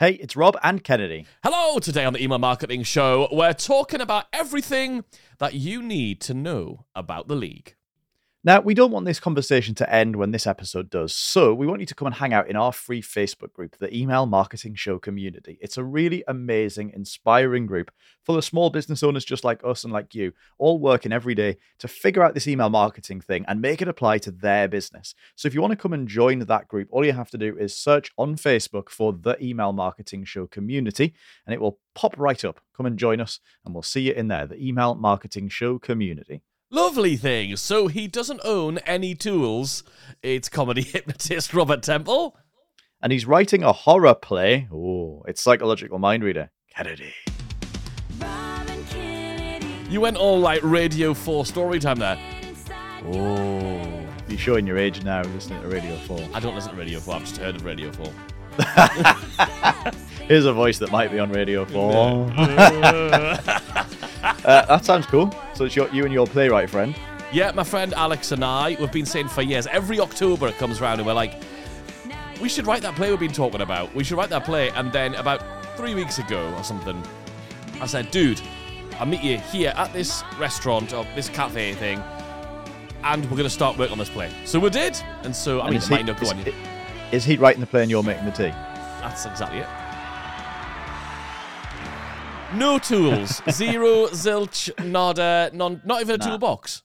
Hey, it's Rob and Kennedy. Hello, today on the Email Marketing Show, we're talking about everything that you need to know about the league. Now, we don't want this conversation to end when this episode does, so we want you to come and hang out in our free Facebook group, the Email Marketing Show Community. It's a really amazing, inspiring group full of small business owners just like us and like you, all working every day to figure out this email marketing thing and make it apply to their business. So if you want to come and join that group, all you have to do is search on Facebook for the Email Marketing Show Community, and it will pop right up. Come and join us, and we'll see you in there, the Email Marketing Show Community. Lovely thing. So he doesn't own any tools. It's comedy hypnotist Robert Temple. And he's writing a horror play. Oh, it's psychological mind reader. Kennedy. You went all like Radio 4 story time there. Oh. You're showing your age now listening to Radio 4. I don't listen to Radio 4, I've just heard of Radio 4. Here's a voice that might be on Radio 4. uh, that sounds cool. So it's your, you and your playwright friend. Yeah, my friend Alex and I, we've been saying for years, every October it comes around and we're like, we should write that play we've been talking about. We should write that play. And then about three weeks ago or something, I said, dude, I'll meet you here at this restaurant or this cafe thing, and we're going to start work on this play. So we did. And so, I And mean, it he- might not go is- on. Is he writing the play and you're making the tea? That's exactly it. No tools, zero, zilch, nada, non, not even a Nah. toolbox.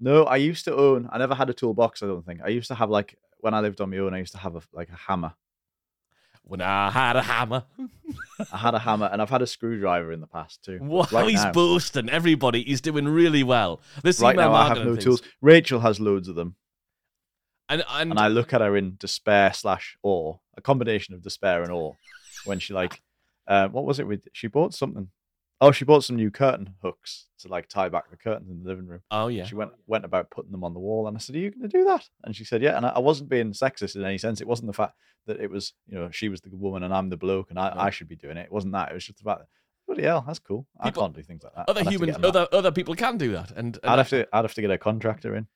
No, I used to own. I never had a toolbox. I don't think. I used to have like when I lived on my own. I used to have a, like a hammer. When I had a hammer. I had a hammer, and I've had a screwdriver in the past too. Wow, Right he's now. boasting. Everybody, he's doing really well. This Right now, I have no things. tools. Rachel has loads of them, And, and, and I look at her in despair slash awe, a combination of despair and awe, when she like, uh, what was it with? She bought something. Oh, she bought some new curtain hooks to like tie back the curtains in the living room. oh yeah, She went went about putting them on the wall, and I said, "Are you going to do that?" And she said, "Yeah." And I, I wasn't being sexist in any sense. It wasn't the fact that it was, you know, she was the woman and I'm the bloke, and I, No. I should be doing it. It wasn't that. It was just about, bloody hell, that's cool. People- I can't do things like that. other I'd have to humans, get 'em that. other other people can do that. And, and I'd have to, I'd have to get a contractor in.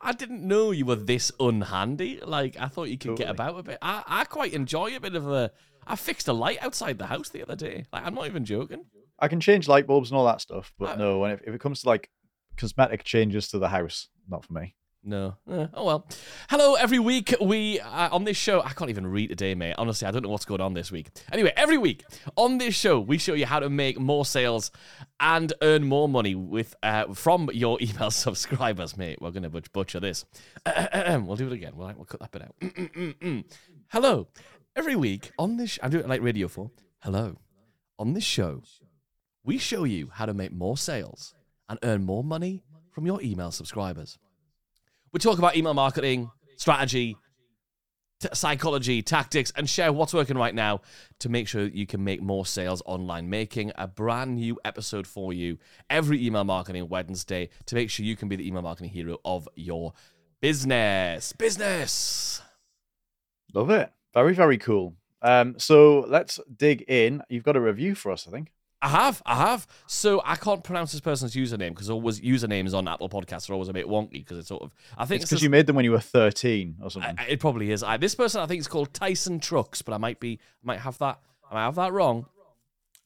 I didn't know you were this unhandy. Like I thought you could get about a bit. I, I quite enjoy a bit of a. I fixed a light outside the house the other day. Like I'm not even joking. I can change light bulbs and all that stuff, but I- no, when if, if it comes to like cosmetic changes to the house, not for me. No. Eh, oh well. Hello. Every week we uh, on this show. I can't even read today, mate. Honestly, I don't know what's going on this week. Anyway, every week on this show we show you how to make more sales and earn more money with uh, from your email subscribers, mate. We're gonna butch- butcher this. we'll do it again. We'll, we'll cut that bit out. Hello. Every week on this, sh- I do it like Radio Four. Hello. On this show, we show you how to make more sales and earn more money from your email subscribers. We talk about email marketing, strategy, t- psychology, tactics, and share what's working right now to make sure that you can make more sales online. Making a brand new episode for you every email marketing Wednesday to make sure you can be the email marketing hero of your business. Business. Love it. Very, very cool. Um, so let's dig in. You've got a review for us, I think. I have, I have. So I can't pronounce this person's username because always usernames on Apple Podcasts are always a bit wonky because it's sort of. I think It's because you made them when you were 13 or something. I- it probably is. I, this person, I think, is called Tyson Trucks, but I might be, I might have that, I might have that wrong.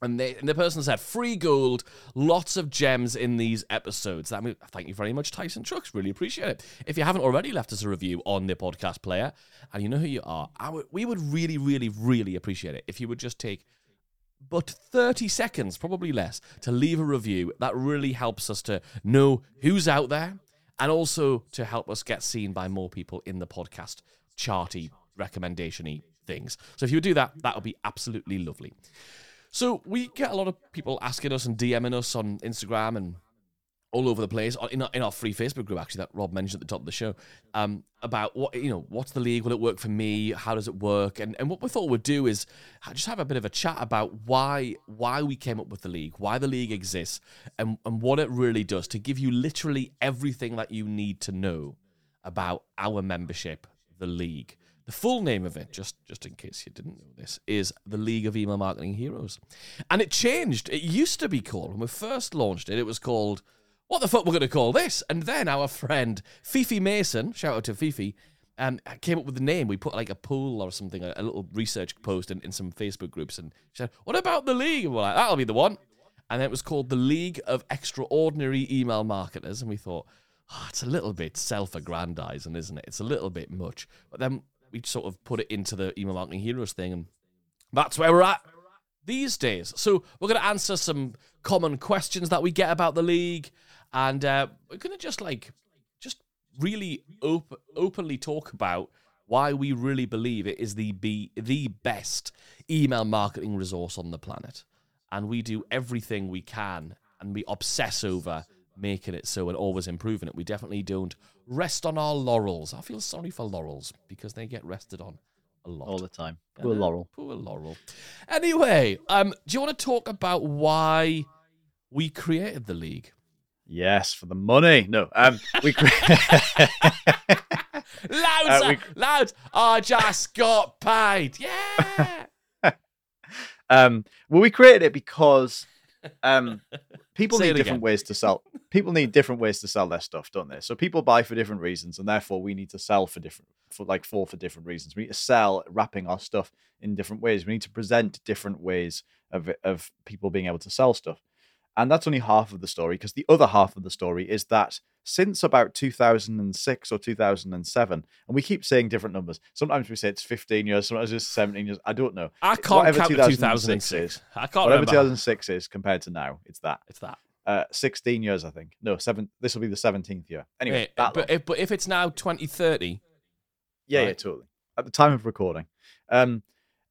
And, they, and the person said, "Free gold, lots of gems in these episodes." That mean, thank you very much, Tyson Trucks. Really appreciate it. If you haven't already left us a review on the podcast player, and you know who you are, I would, we would really, really, really appreciate it if you would just take but 30 seconds, probably less, to leave a review. That really helps us to know who's out there and also to help us get seen by more people in the podcast charty recommendation y things. So if you would do that, that would be absolutely lovely. So we get a lot of people asking us and DMing us on Instagram and all over the place in our, in our free Facebook group actually that Rob mentioned at the top of the show um, about what you know what's the league will it work for me how does it work and and what we thought we'd do is just have a bit of a chat about why why we came up with the league why the league exists and and what it really does to give you literally everything that you need to know about our membership the league the full name of it, just just in case you didn't know this, is the League of Email Marketing Heroes, and it changed. It used to be called when we first launched it. It was called what the fuck we're going to call this? And then our friend Fifi Mason, shout out to Fifi, um, came up with the name. We put like a poll or something, a, a little research post in, in some Facebook groups, and she said, "What about the league?" And we're like, "That'll be the one." And it was called the League of Extraordinary Email Marketers, and we thought, oh, it's a little bit self-aggrandizing, isn't it? It's a little bit much. But then we sort of put it into the email marketing heroes thing, and that's where we're at these days. So we're going to answer some common questions that we get about the league, and uh, we're going to just like just really op- openly talk about why we really believe it is the be the best email marketing resource on the planet, and we do everything we can, and we obsess over making it so and always improving it. We definitely don't rest on our laurels. I feel sorry for laurels because they get rested on a lot all the time. Poor Laurel. Poor Laurel. Anyway, um, do you want to talk about why we created the league? Yes, for the money. No, um, we. Cre- loud, Uh, we- loud. I just got paid. Yeah. um, well, we created it because um, people Say need different ways to sell. People need different ways to sell their stuff, don't they? So people buy for different reasons, and therefore we need to sell for different, for like four for different reasons. We need to sell wrapping our stuff in different ways. We need to present different ways of of people being able to sell stuff, and that's only half of the story. Because the other half of the story is that since about 2006 or 2007, and we keep saying different numbers. Sometimes we say it's 15 years, sometimes it's 17 years. I don't know. I can't Whatever count the 2006 2006. is. I can't Whatever remember. 2006 is compared to now, it's that. It's that. Uh, 16 years, I think. No, seven. This will be the 17th year. Anyway, Wait, that but long. if, but if it's now 2030, yeah, yeah, totally. At the time of recording. Um,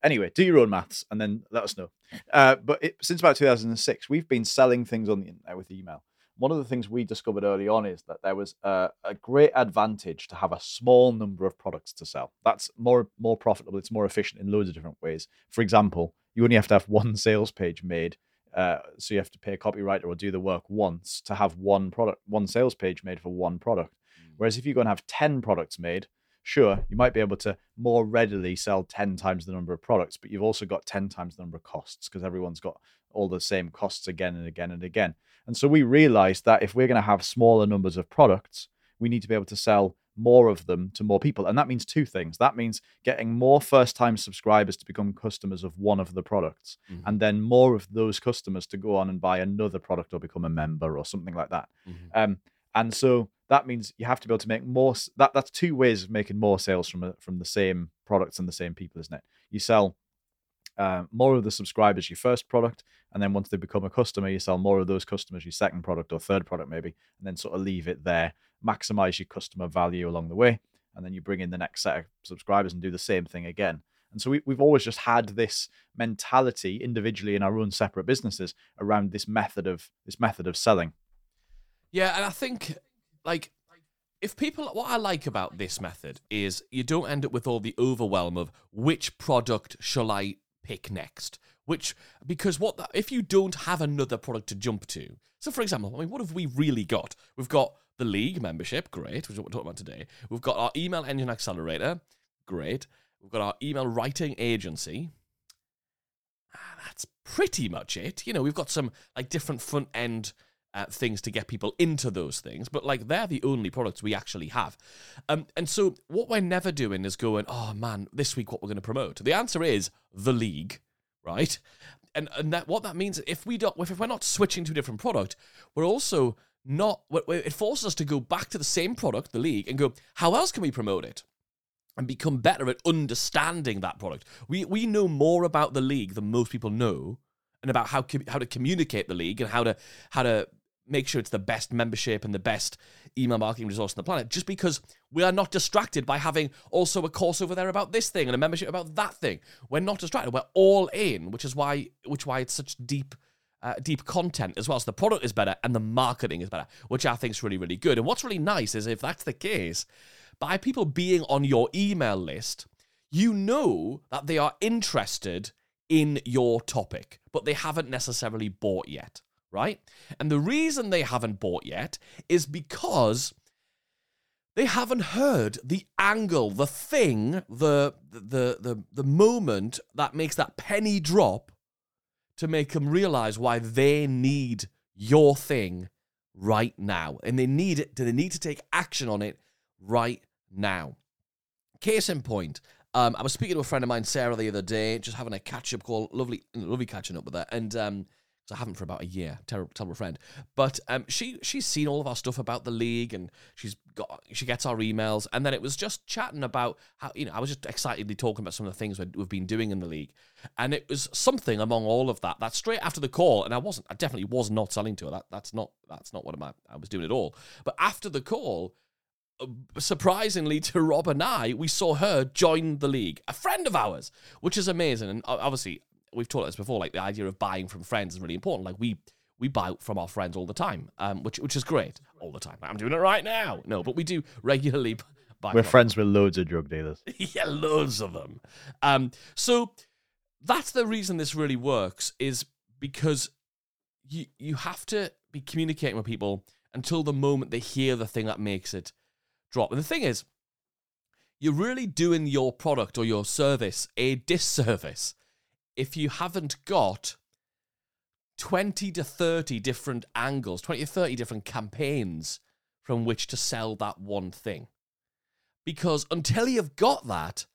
anyway, do your own maths and then let us know. Uh, but it, since about 2006, we've been selling things on the internet with email. One of the things we discovered early on is that there was a, a great advantage to have a small number of products to sell. That's more more profitable. It's more efficient in loads of different ways. For example, you only have to have one sales page made uh, so you have to pay a copywriter or do the work once to have one product, one sales page made for one product. Whereas if you go and have 10 products made, sure, you might be able to more readily sell 10 times the number of products, but you've also got 10 times the number of costs because everyone's got all the same costs again and again and again. And so we realized that if we're going to have smaller numbers of products, we need to be able to sell more of them to more people. And that means two things. That means getting more first time subscribers to become customers of one of the products, Mhm. and then more of those customers to go on and buy another product or become a member or something like that. Mhm. Um, and so that means you have to be able to make more. That that's two ways of making more sales from a, from the same products and the same people, isn't it? You sell uh, more of the subscribers your first product, and then once they become a customer, you sell more of those customers your second product or third product maybe, and then sort of leave it there, maximize your customer value along the way, and then you bring in the next set of subscribers and do the same thing again. And so we, we've always just had this mentality individually in our own separate businesses around this method of this method of selling. Yeah, and I think like if people what I like about this method is you don't end up with all the overwhelm of which product shall I pick next? Which because what if you don't have another product to jump to? So for example, I mean what have we really got? We've got the league membership, great, which is what we're talking about today. We've got our email engine accelerator, great. We've got our email writing agency. Ah, That's pretty much it. You know, we've got some like different front end uh, things to get people into those things, but like they're the only products we actually have. Um, and so what we're never doing is going, oh man, this week what we're going to promote. The answer is the league, right? And and that what that means if we don't if we're not switching to a different product, we're also not. It forces us to go back to the same product, the league, and go, how else can we promote it? and become better at understanding that product. We we know more about the league than most people know, and about how how to communicate the league and how to how to make sure it's the best membership and the best email marketing resource on the planet. Just because we are not distracted by having also a course over there about this thing and a membership about that thing. We're not distracted. We're all in, which is why which why it's such deep. Uh, deep content as well. So the product is better and the marketing is better, which I think is really, really good. And what's really nice is if that's the case, by people being on your email list, you know that they are interested in your topic, but they haven't necessarily bought yet, right? And the reason they haven't bought yet is because they haven't heard the angle, the thing, the the the the moment that makes that penny drop to make them realize why they need your thing right now. And they need it, do they need to take action on it right now. Case in point, um, I was speaking to a friend of mine, Sarah, the other day, just having a catch up call. Lovely, lovely catching up with her. And um, 'cause I haven't for about a year. Terrible, terrible friend. But um, she she's seen all of our stuff about the league, and she's got she gets our emails, and then it was just chatting about how you know I was just excitedly talking about some of the things we- we've been doing in the league, and it was something among all of that that straight after the call, and I wasn't, I definitely was not selling to her. That that's not that's not what I, I was doing at all. But after the call, uh, surprisingly to Rob and I, we saw her join the league, a friend of ours, which is amazing. And obviously, we've talked about this before. Like the idea of buying from friends is really important. Like we we buy from our friends all the time, um, which which is great all the time. I'm doing it right now. No, but we do regularly buy. We're from friends with loads of drug dealers. yeah, loads of them. Um, so that's the reason this really works is because you you have to be communicating with people until the moment they hear the thing that makes it drop. And the thing is, you're really doing your product or your service a disservice if you haven't got 20 to 30 different angles, 20 to 30 different campaigns from which to sell that one thing. Because until you've got that,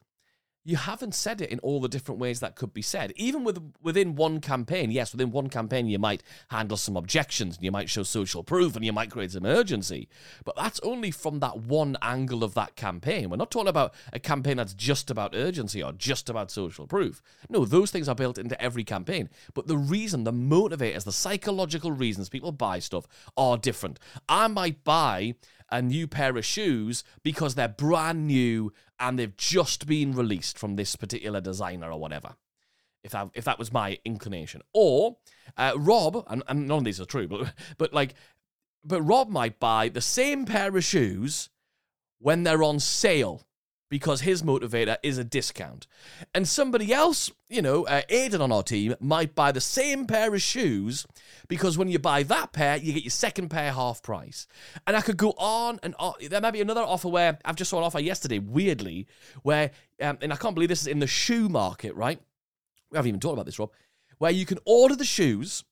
you haven't said it in all the different ways that could be said. Even with within one campaign, yes, within one campaign you might handle some objections and you might show social proof and you might create some urgency. But that's only from that one angle of that campaign. We're not talking about a campaign that's just about urgency or just about social proof. No, those things are built into every campaign. But the reason, the motivators, the psychological reasons people buy stuff are different. I might buy a new pair of shoes because they're brand new and they've just been released from this particular designer or whatever. If that if that was my inclination, or uh, Rob, and, and none of these are true, but but like, but Rob might buy the same pair of shoes when they're on sale because his motivator is a discount. And somebody else, you know, uh, Aiden on our team, might buy the same pair of shoes because when you buy that pair, you get your second pair half price. And I could go on and on. There might be another offer where I've just saw an offer yesterday, weirdly, where, um, and I can't believe this is in the shoe market, right? We haven't even talked about this, Rob, where you can order the shoes,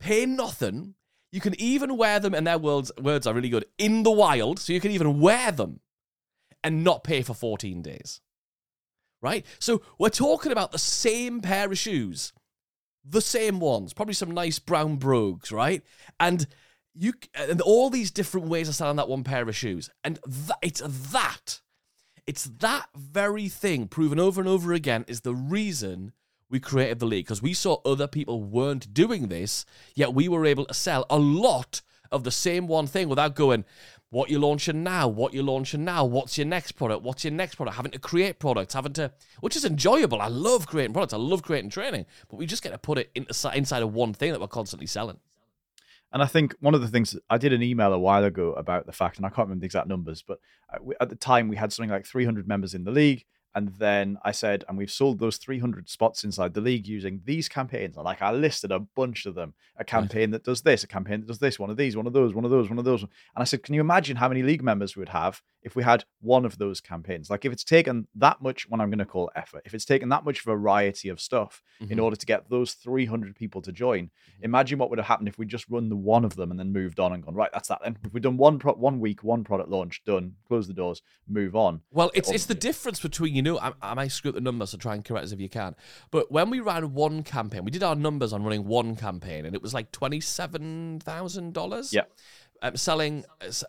pay nothing. You can even wear them, and their words, words are really good, in the wild. So you can even wear them and not pay for 14 days. Right? So we're talking about the same pair of shoes, the same ones, probably some nice brown brogues, right? And you and all these different ways of selling that one pair of shoes. And it's that. It's that very thing proven over and over again is the reason we created the league because we saw other people weren't doing this, yet we were able to sell a lot of the same one thing without going, what you're launching now, what you're launching now, what's your next product, what's your next product, having to create products, having to, which is enjoyable. I love creating products, I love creating training, but we just get to put it inside of one thing that we're constantly selling. And I think one of the things I did an email a while ago about the fact, and I can't remember the exact numbers, but uh, at the time we had something like 300 members in the league. And then I said, and we've sold those 300 spots inside the league using these campaigns. And like I listed a bunch of them a campaign that does this, a campaign that does this, one of these, one of those, one of those, one of those. And I said, can you imagine how many league members we would have if we had one of those campaigns? Like if it's taken that much, what I'm going to call effort, if it's taken that much variety of stuff in Mhm. order to get those 300 people to join, imagine what would have happened if we just run the one of them and then moved on and gone, right, that's that then. If we'd done one, pro- one week, one product launch, done, close the doors, move on. Well, it's it's the difference between you know I, I might screw up the numbers so try and correct us if you can. But when we ran one campaign, we did our numbers on running one campaign, and it was like twenty seven thousand dollars. Yeah. Um, selling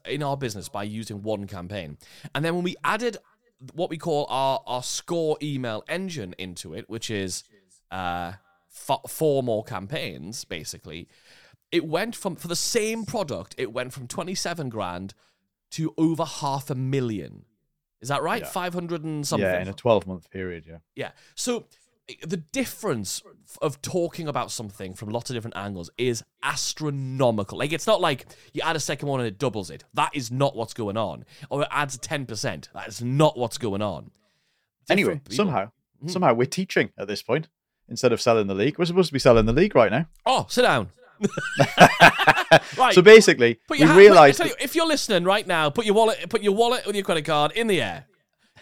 in our business by using one campaign, and then when we added what we call our our score email engine into it, which is uh fo- four more campaigns basically, it went from for the same product, it went from twenty seven grand to over half a million. Is that right? Yeah. 500 and something. Yeah, in a 12 month period. Yeah. Yeah. So the difference of talking about something from lots of different angles is astronomical. Like it's not like you add a second one and it doubles it. That is not what's going on. Or it adds 10%. That is not what's going on. Anyway, people- somehow, Mhm. somehow we're teaching at this point instead of selling the league. We're supposed to be selling the league right now. Oh, sit down. right. So basically, Put we your ha- realized. you, if you're listening right now, put your wallet, put your wallet with your credit card in the air.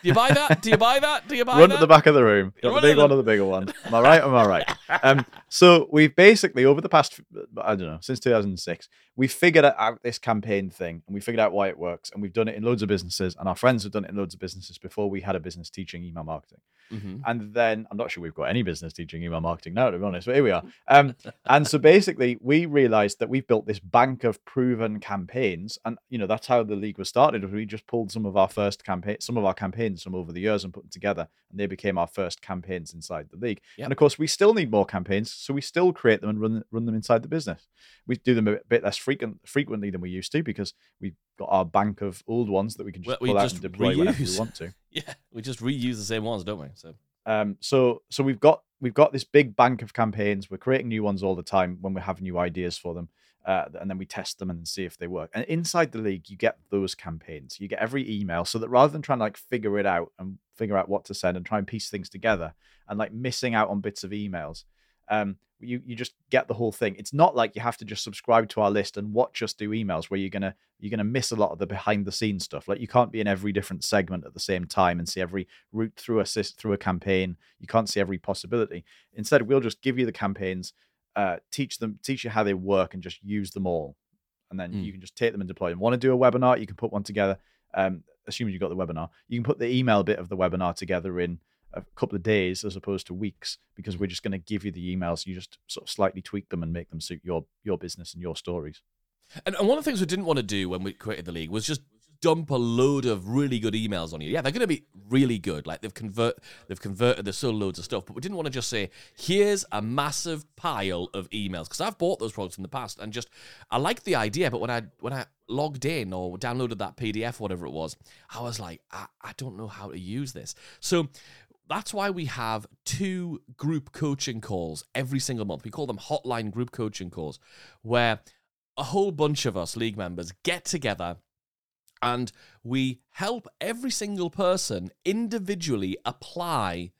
Do you buy that? Do you buy that? Do you buy that? Run that? to the back of the room. Got Run the big one or the bigger one. Am I right? Am I right? Um, So we've basically over the past, I don't know, since 2006, we figured out this campaign thing and we figured out why it works. And we've done it in loads of businesses, and our friends have done it in loads of businesses before we had a business teaching email marketing. Mhm. And then I'm not sure we've got any business teaching email marketing now, to be honest, but here we are. Um, and so basically, we realized that we've built this bank of proven campaigns, and you know that's how the league was started. We just pulled some of our first campaign, some of our campaigns from over the years, and put them together, and they became our first campaigns inside the league. Yep. And of course, we still need more campaigns, so we still create them and run run them inside the business. We do them a bit less frequent frequently than we used to because we've got our bank of old ones that we can just Well, we pull out just and deploy whenever we want to. Yeah, we just reuse the same ones, don't we? So Um, so so we've got we've got this big bank of campaigns. We're creating new ones all the time when we have new ideas for them, uh, and then we test them and see if they work. And inside the league, you get those campaigns. You get every email, so that rather than trying to like figure it out and figure out what to send and try and piece things together, and like missing out on bits of emails, um, you you just get the whole thing. It's not like you have to just subscribe to our list and watch us do emails where you're gonna you're gonna miss a lot of the behind the scenes stuff. Like you can't be in every different segment at the same time and see every route through a through a campaign. You can't see every possibility. Instead, we'll just give you the campaigns, uh, teach them, teach you how they work, and just use them all. And then Mm. you can just take them and deploy them. Want to do a webinar? You can put one together. Um, assuming you've got the webinar, you can put the email bit of the webinar together in a couple of days as opposed to weeks because we're just going to give you the emails. You just sort of slightly tweak them and make them suit your your business and your stories. And, and one of the things we didn't want to do when we created the league was just dump a load of really good emails on you. Yeah, they're going to be really good. Like they've convert, they've converted. There's so loads of stuff, but we didn't want to just say, "Here's a massive pile of emails." Because I've bought those products in the past, and just I liked the idea, but when I when I logged in or downloaded that PDF, whatever it was, I was like, I, I don't know how to use this. So that's why we have two group coaching calls every single month. We call them hotline group coaching calls, where a whole bunch of us league members get together and we help every single person individually apply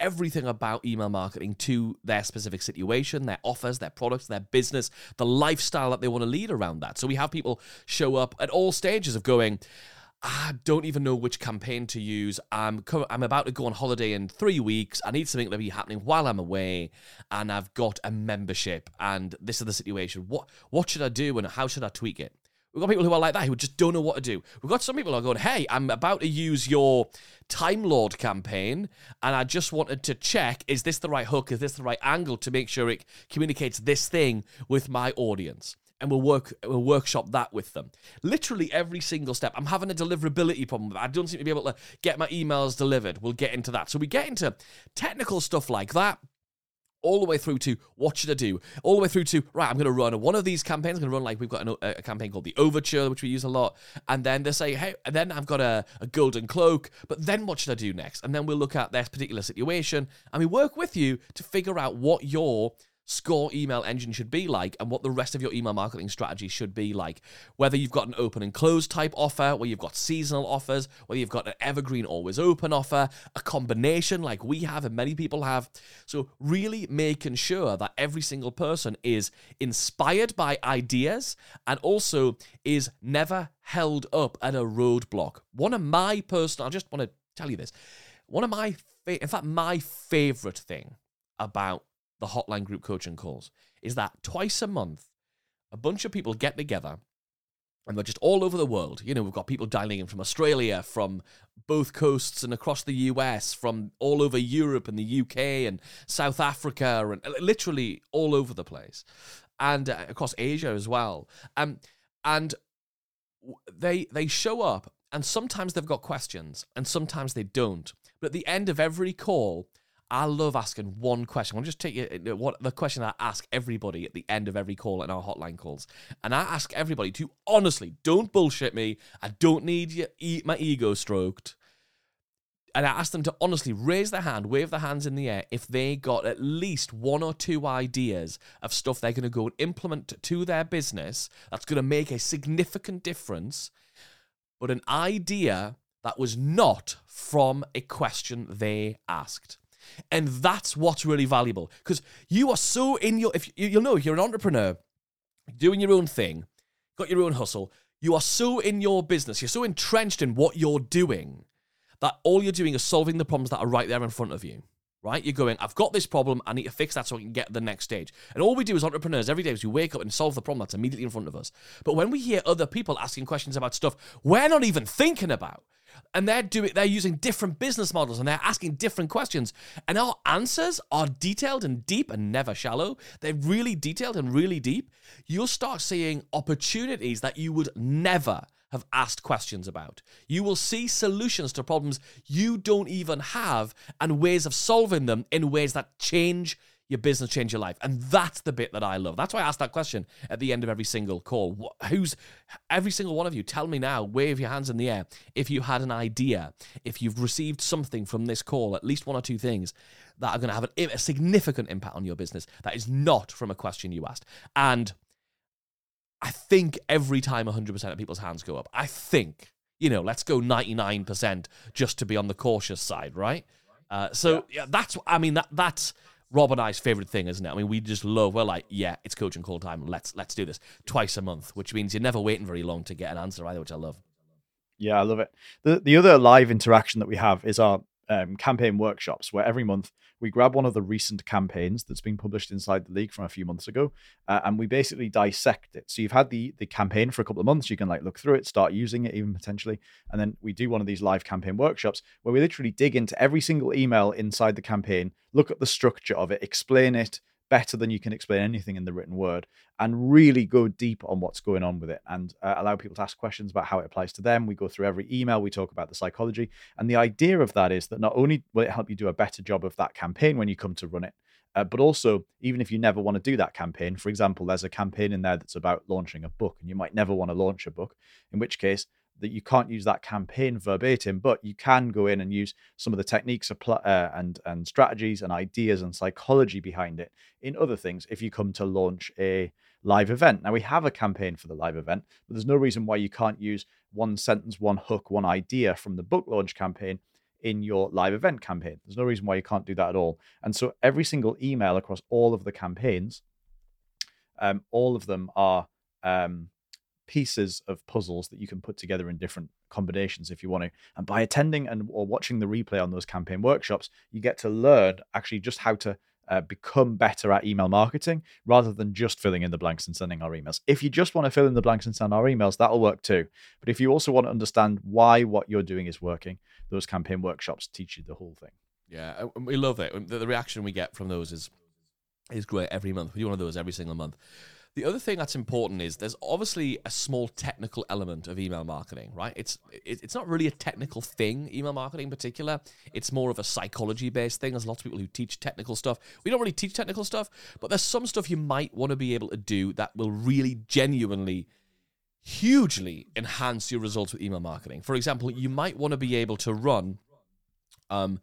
everything about email marketing to their specific situation, their offers, their products, their business, the lifestyle that they want to lead around that. So we have people show up at all stages of going, I don't even know which campaign to use. I'm co- I'm about to go on holiday in three weeks. I need something to be happening while I'm away, and I've got a membership, and this is the situation. What what should I do, and how should I tweak it? We've got people who are like that who just don't know what to do. We've got some people who are going, "Hey, I'm about to use your Time Lord campaign, and I just wanted to check: is this the right hook? Is this the right angle to make sure it communicates this thing with my audience?" And we'll work we'll workshop that with them. Literally every single step. I'm having a deliverability problem. I don't seem to be able to get my emails delivered. We'll get into that. So we get into technical stuff like that. All the way through to what should I do? All the way through to right, I'm going to run one of these campaigns. I'm going to run like we've got an, a campaign called the Overture, which we use a lot. And then they say, hey, and then I've got a, a golden cloak. But then what should I do next? And then we'll look at this particular situation and we work with you to figure out what your score email engine should be like and what the rest of your email marketing strategy should be like. Whether you've got an open and close type offer, where you've got seasonal offers, whether you've got an evergreen always open offer, a combination like we have and many people have. So, really making sure that every single person is inspired by ideas and also is never held up at a roadblock. One of my personal, I just want to tell you this. One of my, in fact, my favorite thing about the hotline group coaching calls is that twice a month, a bunch of people get together and they're just all over the world. You know, we've got people dialing in from Australia, from both coasts and across the US, from all over Europe and the UK and South Africa, and literally all over the place, and uh, across Asia as well. Um, and they they show up, and sometimes they've got questions, and sometimes they don't. But at the end of every call, I love asking one question. I'll just take you uh, what the question I ask everybody at the end of every call in our hotline calls, and I ask everybody to honestly don't bullshit me. I don't need your, eat my ego stroked. And I ask them to honestly raise their hand, wave their hands in the air if they got at least one or two ideas of stuff they're going to go and implement to their business that's going to make a significant difference, but an idea that was not from a question they asked. And that's what's really valuable because you are so in your, if you, you'll know, if you're an entrepreneur doing your own thing, got your own hustle, you are so in your business, you're so entrenched in what you're doing that all you're doing is solving the problems that are right there in front of you. Right? You're going, I've got this problem, I need to fix that so I can get the next stage. And all we do as entrepreneurs every day is we wake up and solve the problem that's immediately in front of us. But when we hear other people asking questions about stuff we're not even thinking about, and they're doing they're using different business models and they're asking different questions and our answers are detailed and deep and never shallow they're really detailed and really deep you'll start seeing opportunities that you would never have asked questions about. You will see solutions to problems you don't even have and ways of solving them in ways that change your business, change your life. And that's the bit that I love. That's why I ask that question at the end of every single call. Who's every single one of you? Tell me now, wave your hands in the air if you had an idea, if you've received something from this call, at least one or two things that are going to have a, a significant impact on your business that is not from a question you asked. And I think every time 100% of people's hands go up, I think, you know, let's go 99% just to be on the cautious side, right? Uh, so yeah. yeah. that's, I mean, that that's Rob and I's favorite thing, isn't it? I mean, we just love. We're like, yeah, it's coaching call time. Let's let's do this twice a month, which means you're never waiting very long to get an answer either, which I love. Yeah, I love it. The the other live interaction that we have is our um, campaign workshops where every month we grab one of the recent campaigns that's been published inside the league from a few months ago uh, and we basically dissect it. So you've had the the campaign for a couple of months you can like look through it start using it even potentially and then we do one of these live campaign workshops where we literally dig into every single email inside the campaign look at the structure of it explain it better than you can explain anything in the written word and really go deep on what's going on with it and uh, allow people to ask questions about how it applies to them. We go through every email, we talk about the psychology. And the idea of that is that not only will it help you do a better job of that campaign when you come to run it, uh, but also, even if you never want to do that campaign, for example, there's a campaign in there that's about launching a book, and you might never want to launch a book, in which case, that you can't use that campaign verbatim, but you can go in and use some of the techniques uh, and and strategies and ideas and psychology behind it in other things. If you come to launch a live event, now we have a campaign for the live event, but there's no reason why you can't use one sentence, one hook, one idea from the book launch campaign in your live event campaign. There's no reason why you can't do that at all. And so every single email across all of the campaigns, um, all of them are um, pieces of puzzles that you can put together in different combinations if you want to. And by attending and or watching the replay on those campaign workshops, you get to learn actually just how to uh, become better at email marketing rather than just filling in the blanks and sending our emails. If you just want to fill in the blanks and send our emails, that'll work too. But if you also want to understand why what you're doing is working, those campaign workshops teach you the whole thing. Yeah, we love it. The, the reaction we get from those is is great every month. We do one of those every single month. The other thing that's important is there's obviously a small technical element of email marketing, right? It's it's not really a technical thing, email marketing in particular. It's more of a psychology based thing. There's lots of people who teach technical stuff. We don't really teach technical stuff, but there's some stuff you might want to be able to do that will really genuinely hugely enhance your results with email marketing. For example, you might want to be able to run um,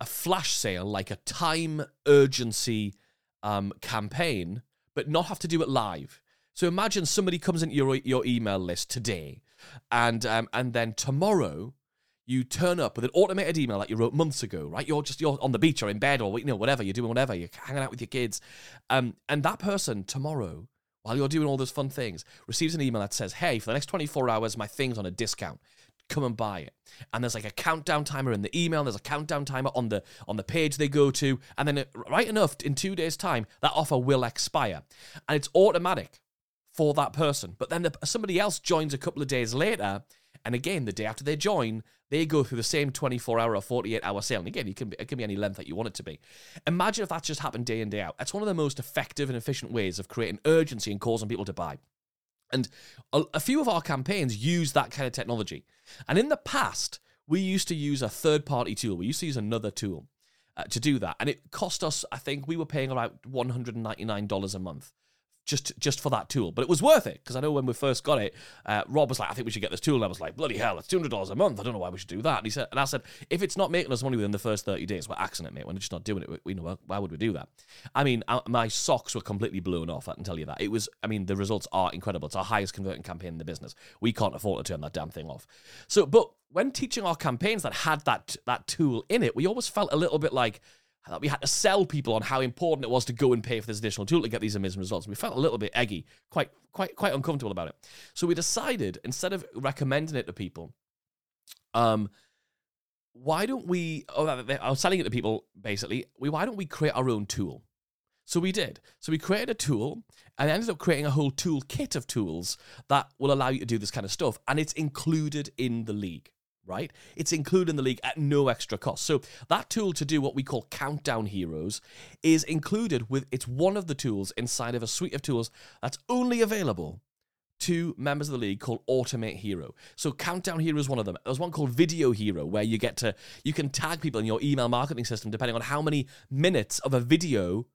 a flash sale like a time urgency um, campaign but not have to do it live. So imagine somebody comes into your your email list today, and um, and then tomorrow you turn up with an automated email that you wrote months ago, right? You're just you're on the beach or in bed or you know whatever you're doing, whatever you're hanging out with your kids, um, and that person tomorrow, while you're doing all those fun things, receives an email that says, "Hey, for the next 24 hours, my thing's on a discount come and buy it. And there's like a countdown timer in the email. There's a countdown timer on the on the page they go to, and then it, right enough in two days' time, that offer will expire, and it's automatic for that person. But then the, somebody else joins a couple of days later, and again the day after they join, they go through the same 24 hour or 48 hour sale. And again, you can be, it can be any length that you want it to be. Imagine if that just happened day in day out. That's one of the most effective and efficient ways of creating urgency and causing people to buy. And a, a few of our campaigns use that kind of technology. And in the past, we used to use a third party tool. We used to use another tool uh, to do that. And it cost us, I think we were paying about $199 a month just just for that tool. But it was worth it because I know when we first got it, uh, Rob was like, "I think we should get this tool." And I was like, "Bloody hell, it's two hundred dollars a month. I don't know why we should do that." And he said, and I said, "If it's not making us money within the first thirty days, we're axing it, mate. We're just not doing it. We, know why would we do that?" I mean, I, uh, my socks were completely blown off. I can tell you that. It was. I mean, the results are incredible. It's our highest converting campaign in the business. We can't afford to turn that damn thing off. So, but when teaching our campaigns that had that that tool in it, we always felt a little bit like that we had to sell people on how important it was to go and pay for this additional tool to get these amazing results. We felt a little bit eggy, quite, quite, quite uncomfortable about it. So we decided instead of recommending it to people, um, why don't we? Oh, I was selling it to people basically. We why don't we create our own tool? So we did. So we created a tool and ended up creating a whole toolkit of tools that will allow you to do this kind of stuff. And it's included in the league, right? It's included in the league at no extra cost. So that tool to do what we call countdown heroes is included with, it's one of the tools inside of a suite of tools that's only available to members of the league called Automate Hero. So Countdown Hero is one of them. There's one called Video Hero where you get to you can tag people in your email marketing system depending on how many minutes of a video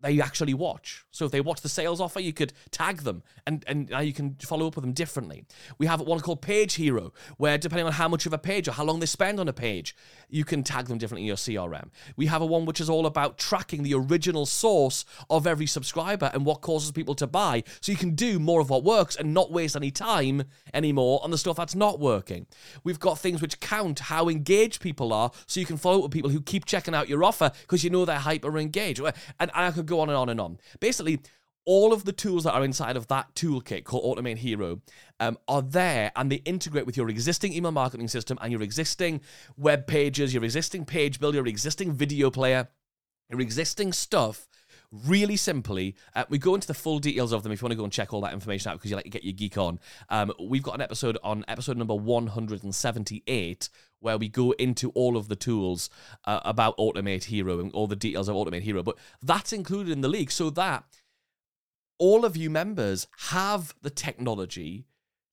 they actually watch. So if they watch the sales offer, you could tag them and, and now you can follow up with them differently. We have one called Page Hero, where depending on how much of a page or how long they spend on a page, you can tag them differently in your CRM. We have a one which is all about tracking the original source of every subscriber and what causes people to buy. So you can do more of what works and not waste any time anymore on the stuff that's not working. We've got things which count how engaged people are so you can follow up with people who keep checking out your offer because you know they're hyper engaged. And I could go on and on and on. Basically, all of the tools that are inside of that toolkit called Automate Hero um, are there and they integrate with your existing email marketing system and your existing web pages, your existing page builder, your existing video player, your existing stuff. Really simply, uh, we go into the full details of them if you want to go and check all that information out because you like to get your geek on. Um, we've got an episode on episode number 178 where we go into all of the tools uh, about Automate Hero and all the details of Automate Hero. But that's included in the league so that all of you members have the technology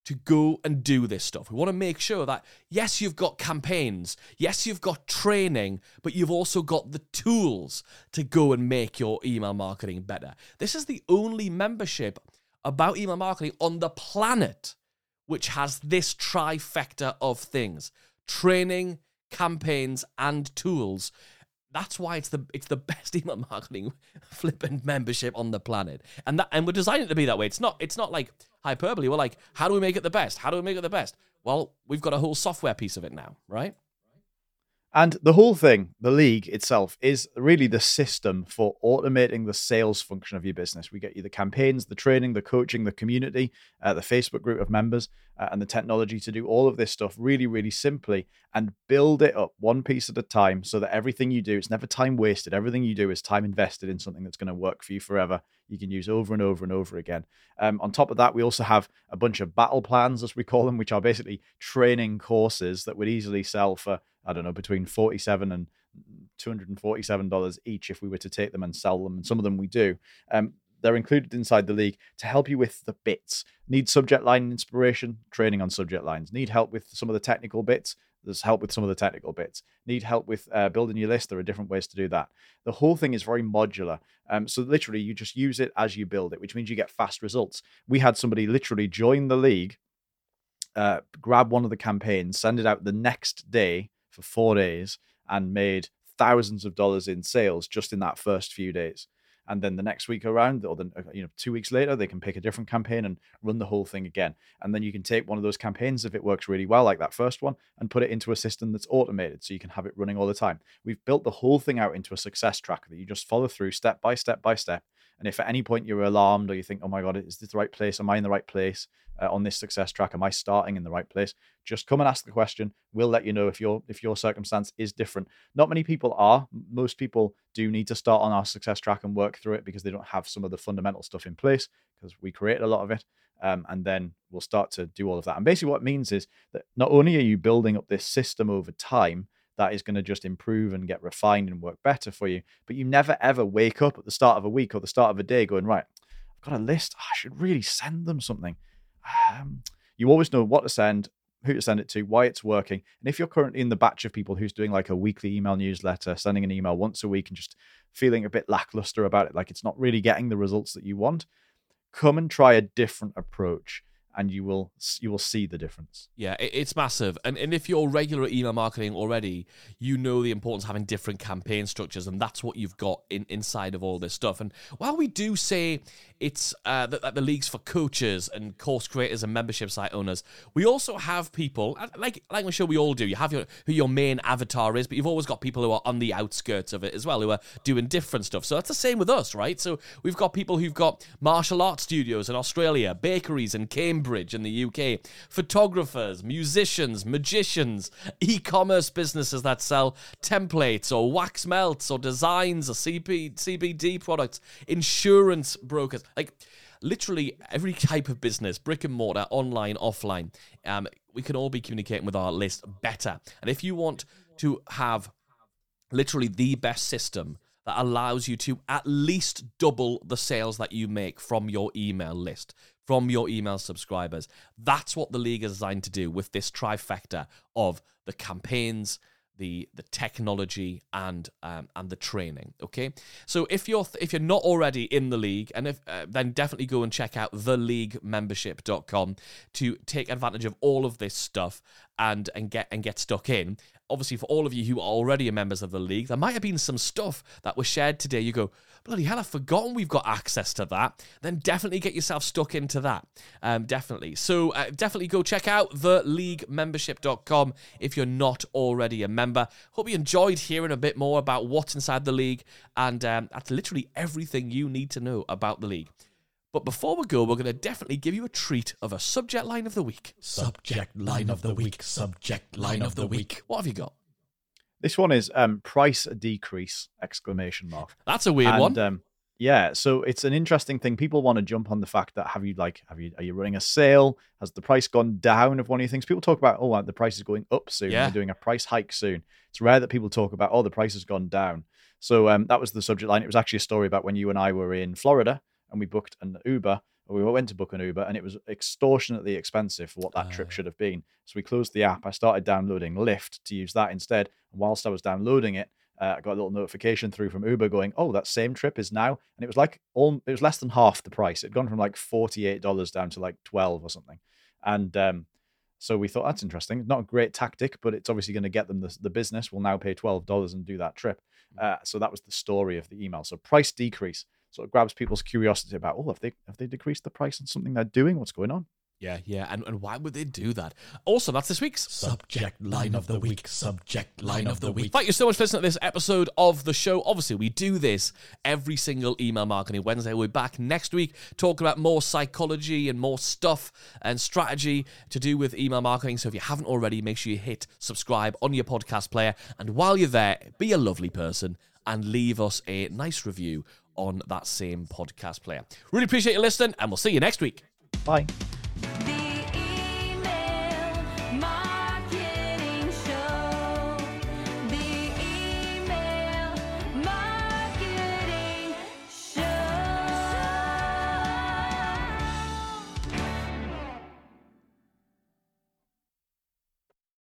to go and do this stuff. We want to make sure that, yes, you've got campaigns, yes, you've got training, but you've also got the tools to go and make your email marketing better. This is the only membership about email marketing on the planet which has this trifecta of things training, campaigns, and tools. That's why it's the it's the best email marketing flippant membership on the planet, and that and we're designing it to be that way. It's not it's not like hyperbole. We're like, how do we make it the best? How do we make it the best? Well, we've got a whole software piece of it now, right? And the whole thing, the league itself, is really the system for automating the sales function of your business. We get you the campaigns, the training, the coaching, the community, uh, the Facebook group of members, uh, and the technology to do all of this stuff really, really simply and build it up one piece at a time so that everything you do, it's never time wasted. Everything you do is time invested in something that's going to work for you forever. You can use over and over and over again. Um, on top of that, we also have a bunch of battle plans, as we call them, which are basically training courses that would easily sell for I don't know, between 47 and $247 each if we were to take them and sell them. And some of them we do. Um, they're included inside the league to help you with the bits. Need subject line inspiration, training on subject lines. Need help with some of the technical bits. There's help with some of the technical bits. Need help with uh, building your list. There are different ways to do that. The whole thing is very modular. Um, so literally, you just use it as you build it, which means you get fast results. We had somebody literally join the league, uh, grab one of the campaigns, send it out the next day for four days and made thousands of dollars in sales just in that first few days. And then the next week around, or then you know, two weeks later, they can pick a different campaign and run the whole thing again. And then you can take one of those campaigns if it works really well, like that first one, and put it into a system that's automated, so you can have it running all the time. We've built the whole thing out into a success tracker that you just follow through step by step by step. And if at any point you're alarmed or you think, oh my God, is this the right place? Am I in the right place uh, on this success track? Am I starting in the right place? Just come and ask the question. We'll let you know if your if your circumstance is different. Not many people are. Most people do need to start on our success track and work through it because they don't have some of the fundamental stuff in place because we created a lot of it. Um, and then we'll start to do all of that. And basically, what it means is that not only are you building up this system over time, that is going to just improve and get refined and work better for you. But you never ever wake up at the start of a week or the start of a day going, right, I've got a list. I should really send them something. Um, you always know what to send, who to send it to, why it's working. And if you're currently in the batch of people who's doing like a weekly email newsletter, sending an email once a week and just feeling a bit lackluster about it, like it's not really getting the results that you want, come and try a different approach and you will you will see the difference. Yeah, it's massive. And and if you're regular email marketing already, you know the importance of having different campaign structures, and that's what you've got in inside of all this stuff. And while we do say it's uh, that, that the leagues for coaches and course creators and membership site owners, we also have people like like I'm sure we all do. You have your who your main avatar is, but you've always got people who are on the outskirts of it as well, who are doing different stuff. So that's the same with us, right? So we've got people who've got martial arts studios in Australia, bakeries in Cambridge Cambridge in the UK, photographers, musicians, magicians, e commerce businesses that sell templates or wax melts or designs or CB, CBD products, insurance brokers. Like, literally every type of business, brick and mortar, online, offline, um, we can all be communicating with our list better. And if you want to have literally the best system that allows you to at least double the sales that you make from your email list, from your email subscribers. That's what the league is designed to do with this trifecta of the campaigns, the the technology and um, and the training okay so if you're if you're not already in the league and if uh, then definitely go and check out theleaguemembership.com to take advantage of all of this stuff and and get and get stuck in obviously for all of you who are already members of the league, there might have been some stuff that was shared today. You go, bloody hell, I've forgotten we've got access to that. Then definitely get yourself stuck into that. Um, definitely. So uh, definitely go check out theleaguemembership.com if you're not already a member. Hope you enjoyed hearing a bit more about what's inside the league, and um, that's literally everything you need to know about the league. But before we go, we're going to definitely give you a treat of a subject line of the week. Subject line of the week. Subject line of the week. What have you got? This one is um, price decrease exclamation mark. That's a weird and, one. Um, yeah, so it's an interesting thing. People want to jump on the fact that have you like have you are you running a sale? Has the price gone down of one of your things? People talk about oh the price is going up soon. Yeah. We're doing a price hike soon. It's rare that people talk about oh the price has gone down. So um, that was the subject line. It was actually a story about when you and I were in Florida and we booked an Uber. Or we went to book an Uber and it was extortionately expensive for what that trip Ah. should have been. So we closed the app. I started downloading Lyft to use that instead. And whilst I was downloading it, uh, I got a little notification through from Uber going, "Oh, that same trip is now," and it was like all it was less than half the price. It'd gone from like forty eight dollars down to like twelve or something, and um, so we thought that's interesting. Not a great tactic, but it's obviously going to get them the, the business. Will now pay twelve dollars and do that trip. Uh, so that was the story of the email. So price decrease sort of grabs people's curiosity about, oh, have they have they decreased the price on something they're doing? What's going on? Yeah, yeah. And, and why would they do that? Also, that's this week's. Subject line of the week. Subject line of the week. Thank you so much for listening to this episode of the show. Obviously, we do this every single email marketing Wednesday. We're back next week talking about more psychology and more stuff and strategy to do with email marketing. So if you haven't already, make sure you hit subscribe on your podcast player. And while you're there, be a lovely person and leave us a nice review on that same podcast player. Really appreciate you listening, and we'll see you next week. Bye.